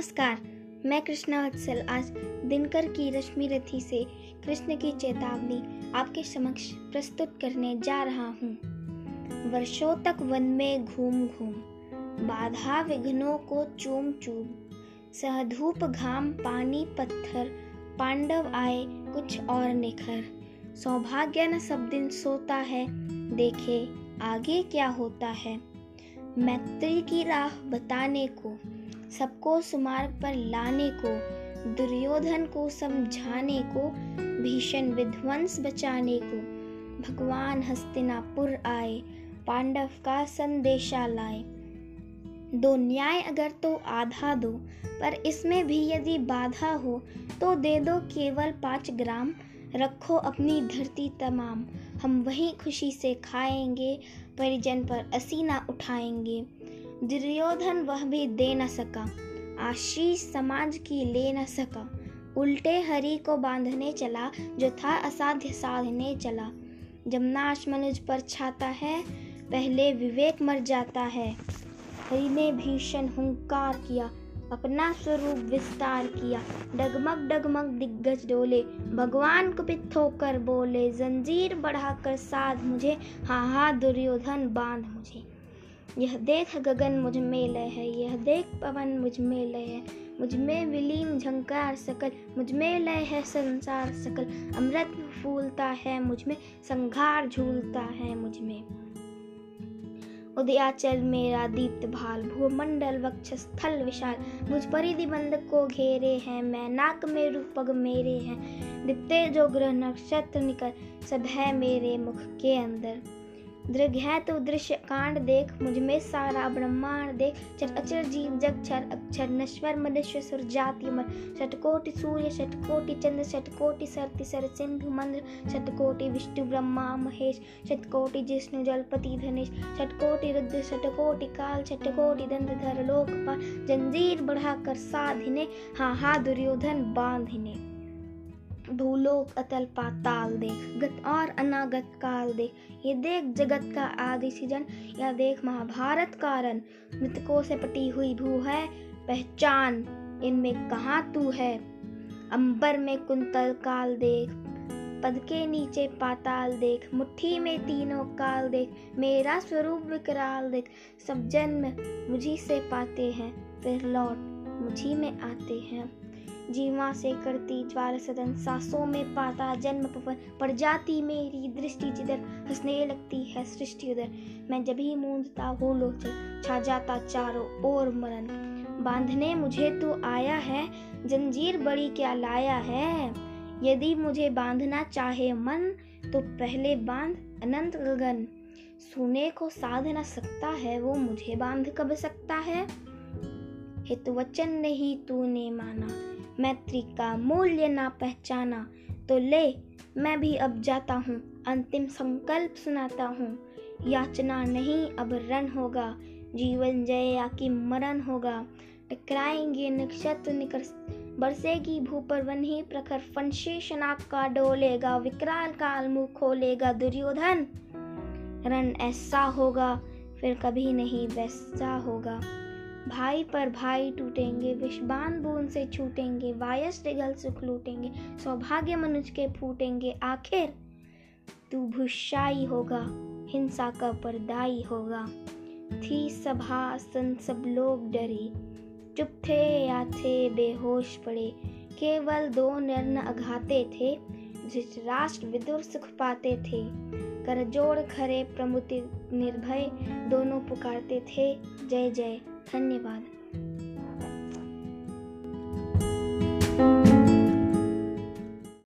नमस्कार, मैं कृष्णा वत्सल। आज दिनकर की रश्मि रथी से कृष्ण की चेतावनी आपके समक्ष प्रस्तुत करने जा रहा हूँ। वर्षों तक वन में घूम घूम, बाधा विघ्नों को चूम चूम सहधूप घाम पानी पत्थर, पांडव आए कुछ और निखर। सौभाग्य न सब दिन सोता है, देखे आगे क्या होता है। मैत्री की राह बताने को सबको सुमार्ग पर लाने को, दुर्योधन को समझाने को, भीषण विध्वंस बचाने को। भगवान हस्तिनापुर आए, पांडव का संदेशा लाए। दो न्याय अगर तो आधा दो, पर इसमें भी यदि बाधा हो तो दे दो केवल पाँच ग्राम। रखो अपनी धरती तमाम, हम वही खुशी से खाएँगे, परिजन पर असीना उठाएँगे। दुर्योधन वह भी दे न सका। आशीष समाज की ले न सका। उल्टे हरि को बांधने चला जो था असाध्य साधने चला। जब नाश मनुज पर छाता है, पहले विवेक मर जाता है। हरि ने भीषण हुंकार किया, अपना स्वरूप विस्तार किया। डगमग डगमग दिग्गज डोले, भगवान कुपित होकर बोले, जंजीर बढ़ाकर साध मुझे हाँ हाँ दुर्योधन बाँध मुझे। यह देख गगन मुझमें लय है, यह देख पवन मुझमें लय है। मुझमें विलीन झंकार सकल, मुझमें लय है संसार सकल। अमृत फूलता है, मुझमें संघार झूलता है, मुझमें। उदयाचल मेरा दीप्त भाल, भूमंडल वक्ष स्थल विशाल। मुझ परिधि बंद को घेरे हैं, मैं नाक में रूपग मेरे हैं। दिप्ते जो ग्रह नक्षत्र निकल, सब है मेरे मुख के अंदर। है तो दृश्य कांड देख, मुझमें सारा ब्रह्मांड देख। चर अचर जीव जग, छर अक्षर नश्वर मनुष्य सुर जाति मर। शतकोटि सूर्य शतकोटि चंद्र शतकोटि सरति, सर सिंधु मंद्र। शतकोटि विष्णु, ब्रह्मा, महेश। शतकोटि जिष्णु, जलपति, धनेश। शतकोटि रुद्र शतकोटि काल शतकोटि दंडधर लोकपाल जंजीर बढ़ाकर साधिने हा हा दुर्योधन बांधिने। भूलोक अतल पाताल देख गत और अनागत काल देख ये देख जगत का आदि सृजन, या देख महाभारत कारण मृतकों से पटी हुई भू है, पहचान इनमें कहाँ तू है? अंबर में कुंतल काल देख, पद के नीचे पाताल देख, मुट्ठी में तीनों काल देख, मेरा स्वरूप विकराल देख। सब जन्म मुझी से पाते हैं, फिर लौट मुझी में आते हैं। जीवा से करती ज्वार सदन। सांसों में पाता जन्म पवन पड़ मेरी दृष्टि जिधर। हंसने लगती है सृष्टि उधर। मैं जब ही मूंदता हो लोचन छा जाता चारों ओर मरण बांधने मुझे तो आया है, जंजीर बड़ी क्या लाया है। यदि मुझे बांधना चाहे मन तो पहले बाँध अनंत गगन। सुने को साध न सकता है, वो मुझे बाँध कब सकता है? हित वचन नहीं तूने माना। मैत्री का मूल्य ना पहचाना तो ले, मैं भी अब जाता हूँ, अंतिम संकल्प सुनाता हूँ। याचना नहीं, अब रन होगा, जीवन जय या कि मरण होगा। टकराएँगे नक्षत्र निकर बरसेगी भू पर वन ही प्रखर फंशी नाक का डोलेगा, विकराल काल मुँह खोलेगा दुर्योधन। रन ऐसा होगा, फिर कभी नहीं वैसा होगा। भाई पर भाई टूटेंगे, विषबान बूंद से छूटेंगे, वायस डिगल सुख लूटेंगे, सौभाग्य मनुष्य के फूटेंगे। आखिर तू भुशाई होगा, हिंसा का परदाई होगा। थी सभा सन सब लोग डरे, चुप थे या थे, बेहोश पड़े। केवल दो निर्ण अघाते थे, जिस राष्ट्र विदुर सुख पाते थे। करजोड़ खरे प्रमुति निर्भय, दोनों पुकारते थे, जय जय। धन्यवाद।